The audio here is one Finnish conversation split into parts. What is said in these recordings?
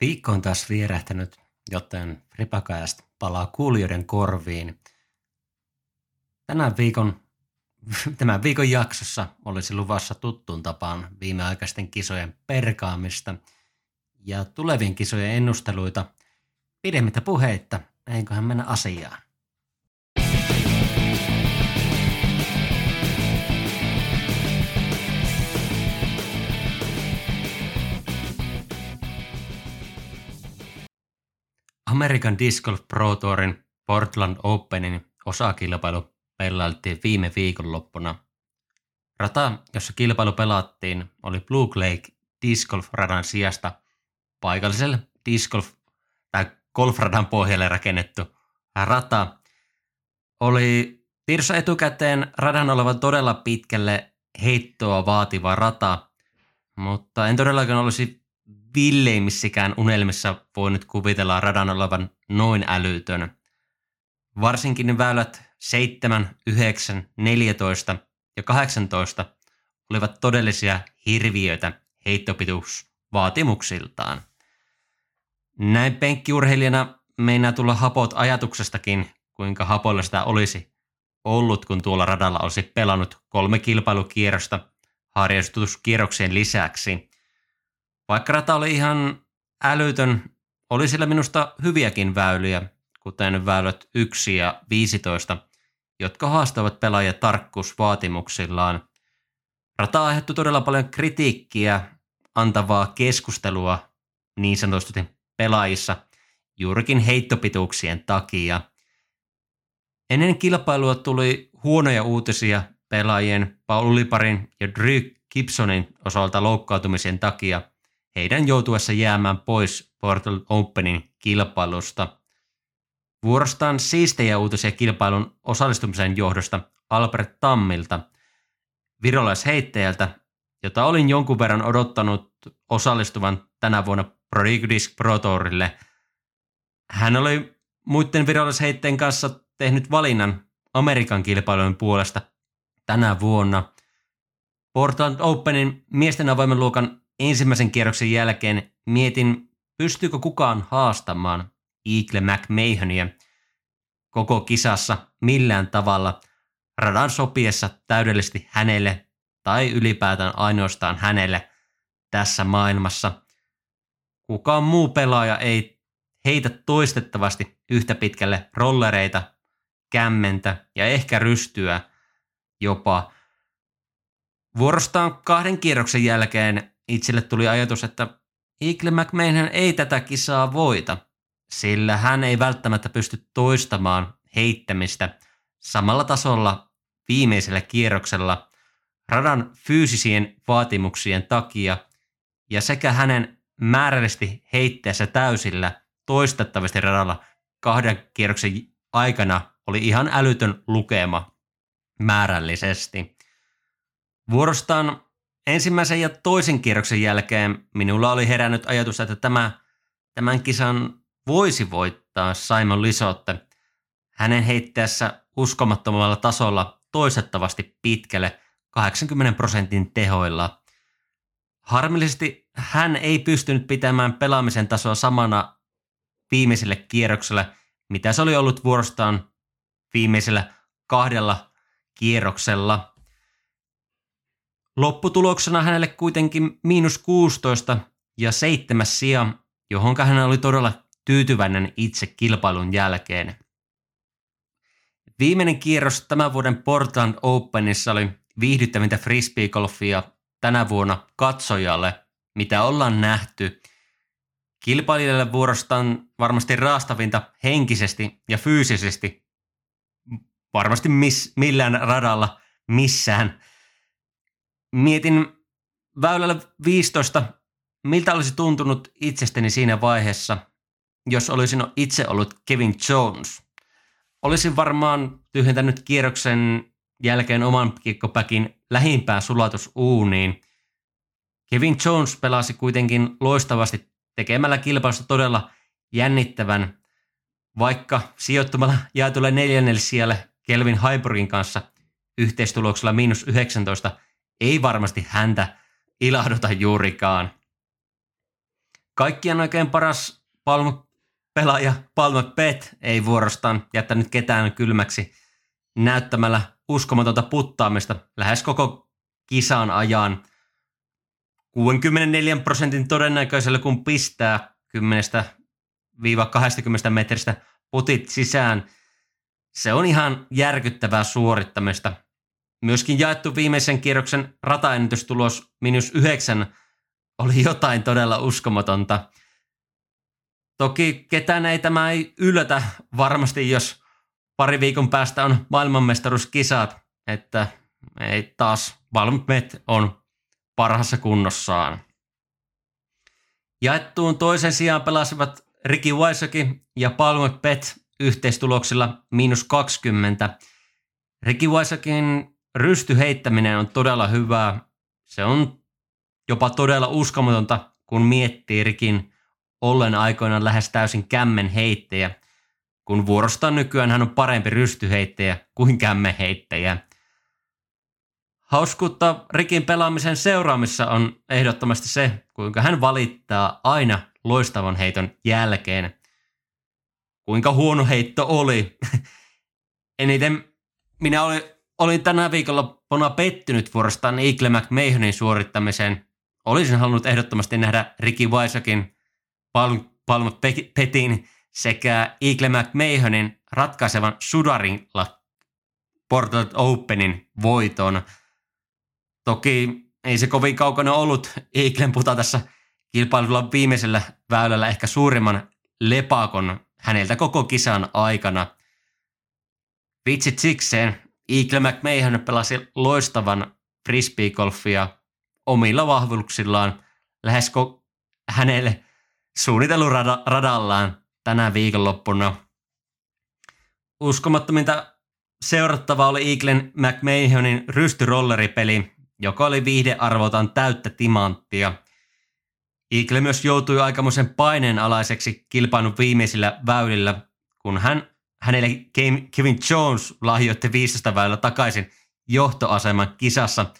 Viikko on taas vierähtänyt, joten Ripakaast palaa kuulijoiden korviin. Tänään viikon, tämän viikon jaksossa olisi luvassa tuttuun tapaan viimeaikaisten kisojen perkaamista ja tulevien kisojen ennusteluita. Pidemmittä puheitta, eiköhän mennä asiaan. American Disc Golf Pro Tourin Portland Openin osakilpailu pelailtiin viime viikonloppuna. Rata, jossa kilpailu pelattiin, oli Blue Lake Disc Golf radan sijasta paikalliselle disc golf tai golfradan pohjalle rakennettu rata. Oli tiedossa etukäteen radan olevan todella pitkälle heittoa vaativa rata, mutta en todellakaan olisi villeimmissikään unelmissa voinut kuvitella radan olevan noin älytön. Varsinkin ne väylät 7, 9, 14 ja 18 olivat todellisia hirviöitä heittopituusvaatimuksiltaan. Näin penkkiurheilijana meinaa tulla hapot ajatuksestakin, kuinka hapoilla sitä olisi ollut, kun tuolla radalla olisi pelannut kolme kilpailukierrosta harjoituskierroksien lisäksi. Vaikka rata oli ihan älytön, oli sillä minusta hyviäkin väyliä, kuten väylät 1 ja 15, jotka haastavat pelaajia tarkkuusvaatimuksillaan. Rata aiheutti todella paljon kritiikkiä, antavaa keskustelua niin sanotusti pelaajissa juurikin heittopituuksien takia. Ennen kilpailua tuli huonoja uutisia pelaajien Paul Liparin ja Drew Gibsonin osalta loukkaantumisen takia – heidän joutuessa jäämään pois Portal Openin kilpailusta. Vuorostaan siistejä uutisia kilpailun osallistumisen johdosta Albert Tammilta, virolaisheittäjältä, jota olin jonkun verran odottanut osallistuvan tänä vuonna Prodigy Pro Tourille. Hän oli muiden virolaisheitteen kanssa tehnyt valinnan Amerikan kilpailujen puolesta tänä vuonna. Portland Openin miesten avoimen luokan ensimmäisen kierroksen jälkeen mietin, pystyykö kukaan haastamaan Eagle McMahonia koko kisassa millään tavalla radan sopiessa täydellisesti hänelle tai ylipäätään ainoastaan hänelle tässä maailmassa. Kukaan muu pelaaja ei heitä toistettavasti yhtä pitkälle rollereita, kämmentä ja ehkä rystyä jopa. Vuorostaan kahden kierroksen jälkeen itselle tuli ajatus, että Eagle McMahon ei tätä kisaa voita, sillä hän ei välttämättä pysty toistamaan heittämistä samalla tasolla viimeisellä kierroksella radan fyysisien vaatimuksien takia ja sekä hänen määrällisesti heitteessä täysillä toistettavasti radalla kahden kierroksen aikana oli ihan älytön lukema määrällisesti. Vuorostaan ensimmäisen ja toisen kierroksen jälkeen minulla oli herännyt ajatus, että tämä, tämän kisan voisi voittaa Simon Lisotte hänen heittäessä uskomattomalla tasolla toisettavasti pitkälle 80 prosentin tehoilla. Harmillisesti hän ei pystynyt pitämään pelaamisen tasoa samana viimeiselle kierrokselle, mitä se oli ollut vuorostaan viimeisellä kahdella kierroksella. Lopputuloksena hänelle kuitenkin miinus 16 ja seitsemäs sija, johon hän oli todella tyytyväinen itse kilpailun jälkeen. Viimeinen kierros tämän vuoden Portland Openissa oli viihdyttävintä frisbeegolfia tänä vuonna katsojalle, mitä ollaan nähty. Kilpailijalle vuorostaan varmasti raastavinta henkisesti ja fyysisesti, varmasti miss, millään radalla missään – Mietin väylällä 15, miltä olisi tuntunut itsestäni siinä vaiheessa, jos olisin itse ollut Kevin Jones. Olisin varmaan tyhjentänyt kierroksen jälkeen oman kikkopäkin lähimpään sulatusuuniin. Kevin Jones pelasi kuitenkin loistavasti tekemällä kilpailusta todella jännittävän, vaikka sijoittumalla jaetulle neljännelle sijalle Kelvin Hybergin kanssa yhteistuloksella miinus 19 ei varmasti häntä ilahduta juurikaan. Kaikkien oikein paras palmu pelaaja Palme Pet ei vuorostaan jättänyt ketään kylmäksi näyttämällä uskomatonta puttaamista lähes koko kisan ajan. 64 prosentin todennäköisellä, kun pistää 10-20 metristä putit sisään. Se on ihan järkyttävää suorittamista. Myöskin jaettu viimeisen kierroksen rataennetystulos minus yhdeksän oli jotain todella uskomatonta. Toki ketään ei tämä ei yllätä varmasti, jos pari viikon päästä on maailmanmestaruuskisat, että ei taas Valmet on parhassa kunnossaan. Jaettuun toisen sijaan pelasivat Ricky Waisoki ja Palme Pet yhteistuloksilla miinus 20. Ricky Waisokin rystyheittäminen on todella hyvää. Se on jopa todella uskomatonta, kun miettii Rikin ollen aikoinaan lähes täysin kämmen heittäjä, kun vuorostaan nykyään hän on parempi rystyheittäjä kuin kämmen heittäjä. Hauskuutta Rikin pelaamisen seuraamissa on ehdottomasti se, kuinka hän valittaa aina loistavan heiton jälkeen. Kuinka huono heitto oli. Eniten minä olin, olin tänä viikolla pettynyt vuorostaan Eagle McMahonin suorittamiseen. Olisin halunnut ehdottomasti nähdä Ricky Weisakin, Palm, Palm Petin sekä Eagle McMahonin ratkaisevan sudarilla Portal Openin voiton. Toki ei se kovin kaukana ollut Eaglen puta tässä kilpailulla viimeisellä väylällä ehkä suurimman lepakon häneltä koko kisan aikana. Vitsit sikseen, Eagle McMahon pelasi loistavan frisbeegolfia omilla vahvuuksillaan lähes ko- hänelle suunnitellut rada- radallaan tänä viikonloppuna. Uskomattominta seurattava oli Eaglen McMahonin rystyrolleripeli, joka oli viihdearvotan täyttä timanttia. Eagle myös joutui aikamoisen paineen alaiseksi kilpailun viimeisillä väylillä, kun hän, hänelle Kevin Jones lahjoitti 15 väylä takaisin johtoaseman kisassa.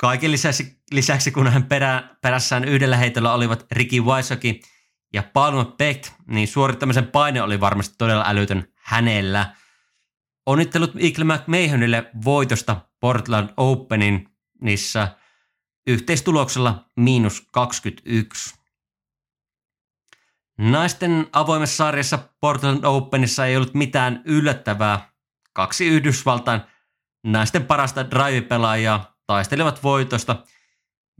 Kaiken lisäksi, lisäksi kun hän perä, perässään yhdellä heitolla olivat Ricky Waisoki ja Palmer Beck, niin suorittamisen paine oli varmasti todella älytön hänellä. Onnittelut Eagle McMahonille voitosta Portland Openin niissä yhteistuloksella miinus 21. Naisten avoimessa sarjassa Portland Openissa ei ollut mitään yllättävää. Kaksi Yhdysvaltain naisten parasta drive-pelaajaa taistelevat voitosta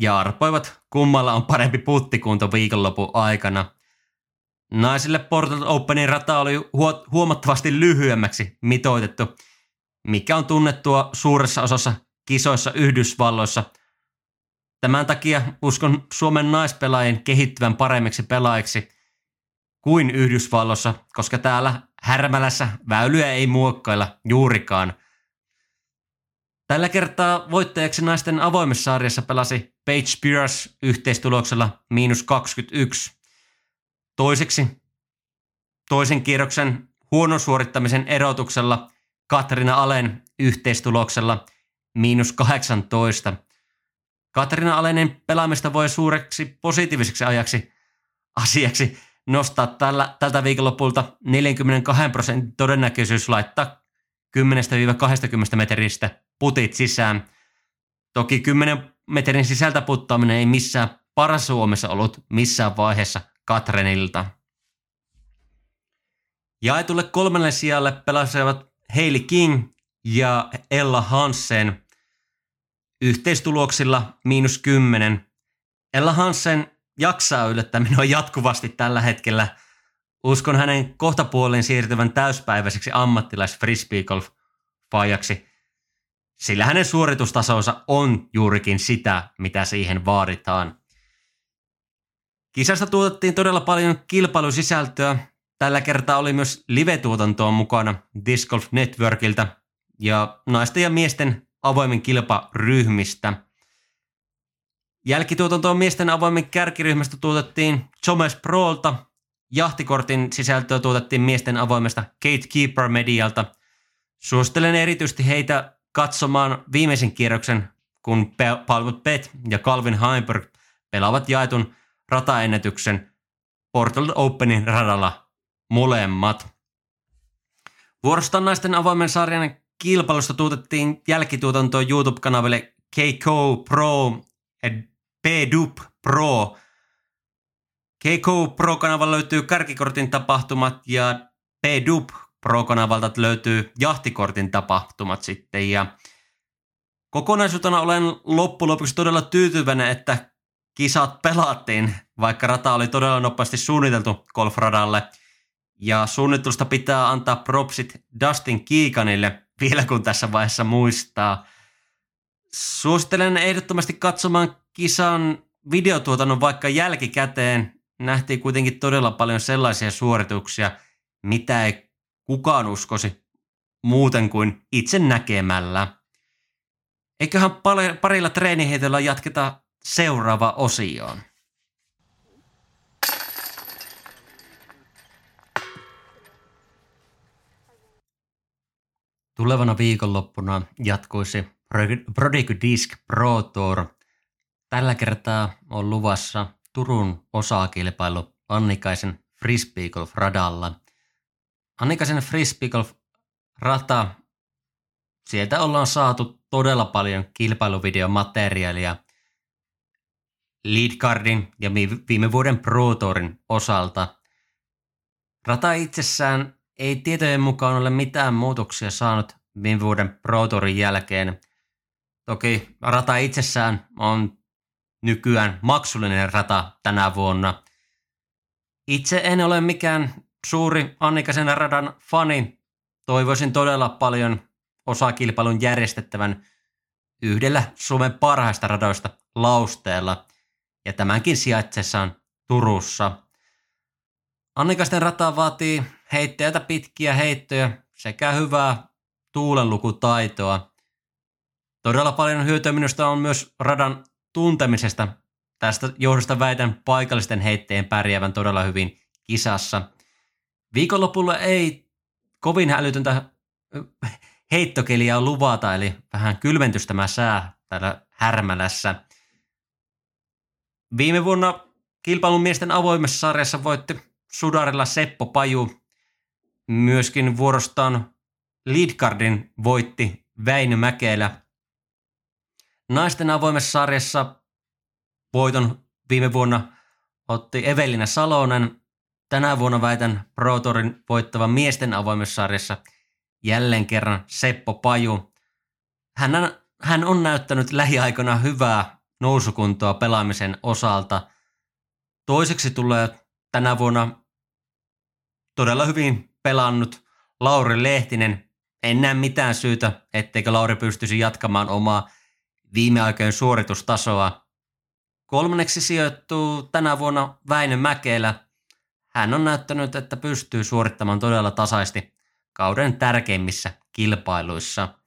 ja arpoivat kummalla on parempi puttikunto viikonlopun aikana. Naisille Portland Openin rata oli huomattavasti lyhyemmäksi mitoitettu, mikä on tunnettua suuressa osassa kisoissa Yhdysvalloissa. Tämän takia uskon Suomen naispelaajien kehittyvän paremmiksi pelaajiksi kuin Yhdysvalloissa, koska täällä Härmälässä väylyä ei muokkailla juurikaan. Tällä kertaa voittajaksi naisten avoimessa sarjassa pelasi Paige Spears yhteistuloksella miinus 21. Toiseksi toisen kierroksen huonon suorittamisen erotuksella Katrina Alen yhteistuloksella miinus 18. Katrina Alenin pelaamista voi suureksi positiiviseksi ajaksi asiaksi nostaa tällä, tältä viikonlopulta 42 prosentin todennäköisyys laittaa 10-20 metristä putit sisään. Toki 10 metrin sisältä puttaaminen ei missään paras Suomessa ollut missään vaiheessa Katrenilta. Jaetulle kolmelle sijalle pelasivat Hailey King ja Ella Hansen yhteistuloksilla miinus kymmenen. Ella Hansen jaksaa yllättää minua jatkuvasti tällä hetkellä. Uskon hänen kohtapuoleen siirtyvän täyspäiväiseksi ammattilais frisbeegolf fajaksi sillä hänen suoritustasonsa on juurikin sitä, mitä siihen vaaditaan. Kisasta tuotettiin todella paljon kilpailusisältöä. Tällä kertaa oli myös live-tuotantoa mukana Disc Golf Networkilta ja naisten ja miesten avoimen kilparyhmistä. Jälkituotantoa miesten avoimen kärkiryhmästä tuotettiin Thomas Prolta, jahtikortin sisältöä tuotettiin miesten avoimesta Gatekeeper Medialta. Suosittelen erityisesti heitä katsomaan viimeisen kierroksen, kun Palvut Pet ja Calvin Heimberg pelaavat jaetun rataennätyksen Portal Openin radalla molemmat. Vuorostaan naisten avoimen sarjan kilpailusta tuotettiin jälkituotantoa YouTube-kanaville Keiko Pro P-Dup Pro. Keiko Pro-kanavalla löytyy kärkikortin tapahtumat ja P-Dup Pro-kanavalta löytyy jahtikortin tapahtumat sitten. Ja kokonaisuutena olen loppujen lopuksi todella tyytyväinen, että kisat pelattiin, vaikka rata oli todella nopeasti suunniteltu golfradalle. Ja suunnittelusta pitää antaa propsit Dustin Kiikanille, vielä kun tässä vaiheessa muistaa. Suosittelen ehdottomasti katsomaan kisan videotuotannon vaikka jälkikäteen. Nähtiin kuitenkin todella paljon sellaisia suorituksia, mitä ei kukaan uskosi muuten kuin itse näkemällä. Eiköhän parilla treeniheitolla jatketa seuraava osioon. Tulevana viikonloppuna jatkuisi Prodigy Disc Pro Tour. Tällä kertaa on luvassa Turun osakilpailu Annikaisen Golf radalla. Annikaisen Golf rata, sieltä ollaan saatu todella paljon kilpailuvideomateriaalia Leadcardin ja viime vuoden Pro Tourin osalta. Rata itsessään ei tietojen mukaan ole mitään muutoksia saanut viime vuoden Pro Tourin jälkeen. Toki rata itsessään on nykyään maksullinen rata tänä vuonna. Itse en ole mikään suuri Annikasen radan fani. Toivoisin todella paljon osakilpailun järjestettävän yhdellä Suomen parhaista radoista lausteella, ja tämänkin sijaitsessaan Turussa. Annikasten rata vaatii heittäjältä pitkiä heittoja sekä hyvää tuulenlukutaitoa. Todella paljon hyötyä minusta on myös radan tuntemisesta. Tästä johdosta väitän paikallisten heitteen pärjäävän todella hyvin kisassa. Viikonlopulla ei kovin hälytöntä heittokeliä luvata, eli vähän kylmentystä sää täällä Härmälässä. Viime vuonna kilpailun miesten avoimessa sarjassa voitti Sudarilla Seppo Paju. Myöskin vuorostaan Leadcardin voitti Väinö Mäkelä. Naisten avoimessa sarjassa voiton viime vuonna otti Evelina Salonen. Tänä vuonna väitän Pro Tourin voittava miesten avoimessa sarjassa jälleen kerran Seppo Paju. Hän on, hän on näyttänyt lähiaikoina hyvää nousukuntoa pelaamisen osalta. Toiseksi tulee tänä vuonna todella hyvin pelannut Lauri Lehtinen. En näe mitään syytä, etteikö Lauri pystyisi jatkamaan omaa viime aikojen suoritustasoa. Kolmanneksi sijoittuu tänä vuonna Väinö Mäkelä. Hän on näyttänyt, että pystyy suorittamaan todella tasaisesti kauden tärkeimmissä kilpailuissa.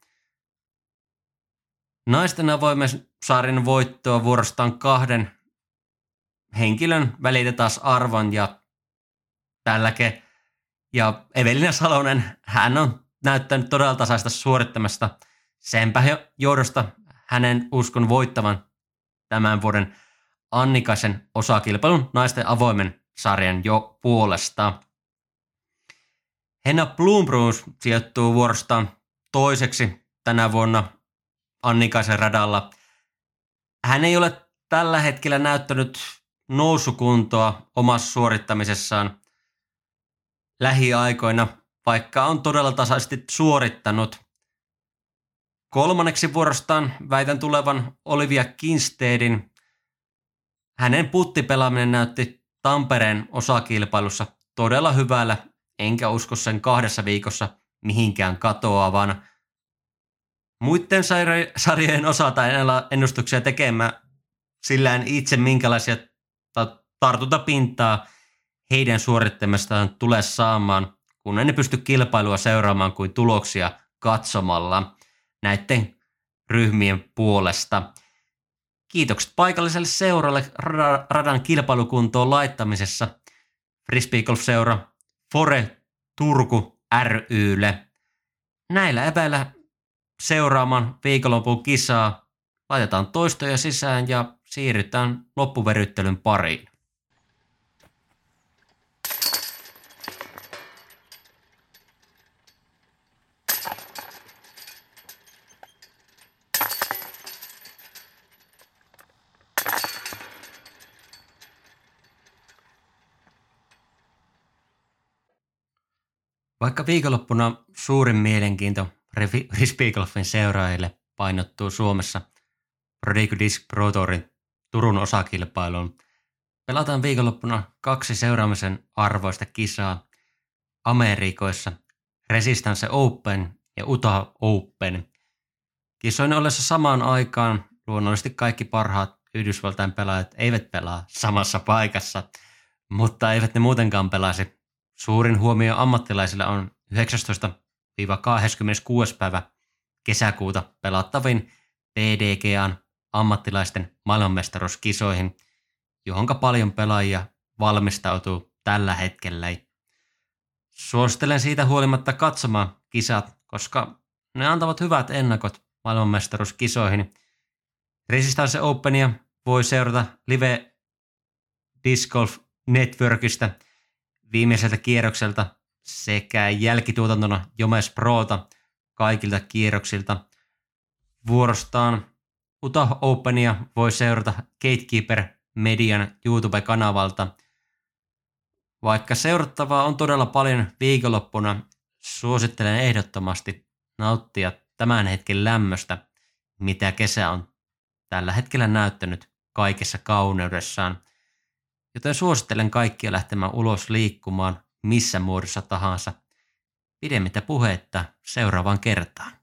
Naisten avoimen saarin voittoa vuorostaan kahden henkilön välitä taas arvon ja tälläke. Ja Evelina Salonen, hän on näyttänyt todella tasaista suorittamasta. Senpä johdosta hänen uskon voittavan tämän vuoden Annikaisen osakilpailun naisten avoimen sarjan jo puolesta. Henna Blumbruns sijoittuu vuorostaan toiseksi tänä vuonna Annikaisen radalla. Hän ei ole tällä hetkellä näyttänyt nousukuntoa omassa suorittamisessaan lähiaikoina, vaikka on todella tasaisesti suorittanut. Kolmanneksi vuorostaan väitän tulevan Olivia Kinstedin. Hänen puttipelaaminen näytti Tampereen osakilpailussa todella hyvällä, enkä usko sen kahdessa viikossa mihinkään katoavan. Muiden sarjojen osalta en ala ennustuksia tekemään, sillä en itse minkälaisia tartuntapintaa heidän suorittamastaan tulee saamaan, kun en pysty kilpailua seuraamaan kuin tuloksia katsomalla näiden ryhmien puolesta. Kiitokset paikalliselle seuralle radan kilpailukuntoon laittamisessa. Frisbee Golf Seura Fore Turku rylle. Näillä eväillä seuraamaan viikonlopun kisaa laitetaan toistoja sisään ja siirrytään loppuveryttelyn pariin. Vaikka viikonloppuna suurin mielenkiinto frisbeegolfin seuraajille painottuu Suomessa Prodigy Disc Pro Tourin Turun osakilpailuun, pelataan viikonloppuna kaksi seuraamisen arvoista kisaa Amerikoissa Resistance Open ja Utah Open. Kisoin ollessa samaan aikaan luonnollisesti kaikki parhaat Yhdysvaltain pelaajat eivät pelaa samassa paikassa, mutta eivät ne muutenkaan pelasi. Suurin huomio ammattilaisilla on 19-26. päivä kesäkuuta pelattavin PDGAn ammattilaisten maailmanmestaruuskisoihin, johonka paljon pelaajia valmistautuu tällä hetkellä. Suosittelen siitä huolimatta katsomaan kisat, koska ne antavat hyvät ennakot maailmanmestaruuskisoihin. Resistance Openia voi seurata live Disc Golf Networkista viimeiseltä kierrokselta sekä jälkituotantona Jomes Prota kaikilta kierroksilta. Vuorostaan Utah Openia voi seurata Gatekeeper Median YouTube-kanavalta. Vaikka seurattavaa on todella paljon viikonloppuna, suosittelen ehdottomasti nauttia tämän hetken lämmöstä, mitä kesä on tällä hetkellä näyttänyt kaikessa kauneudessaan. Joten suosittelen kaikkia lähtemään ulos liikkumaan missä muodossa tahansa. Pidemmittä puhetta seuraavaan kertaan.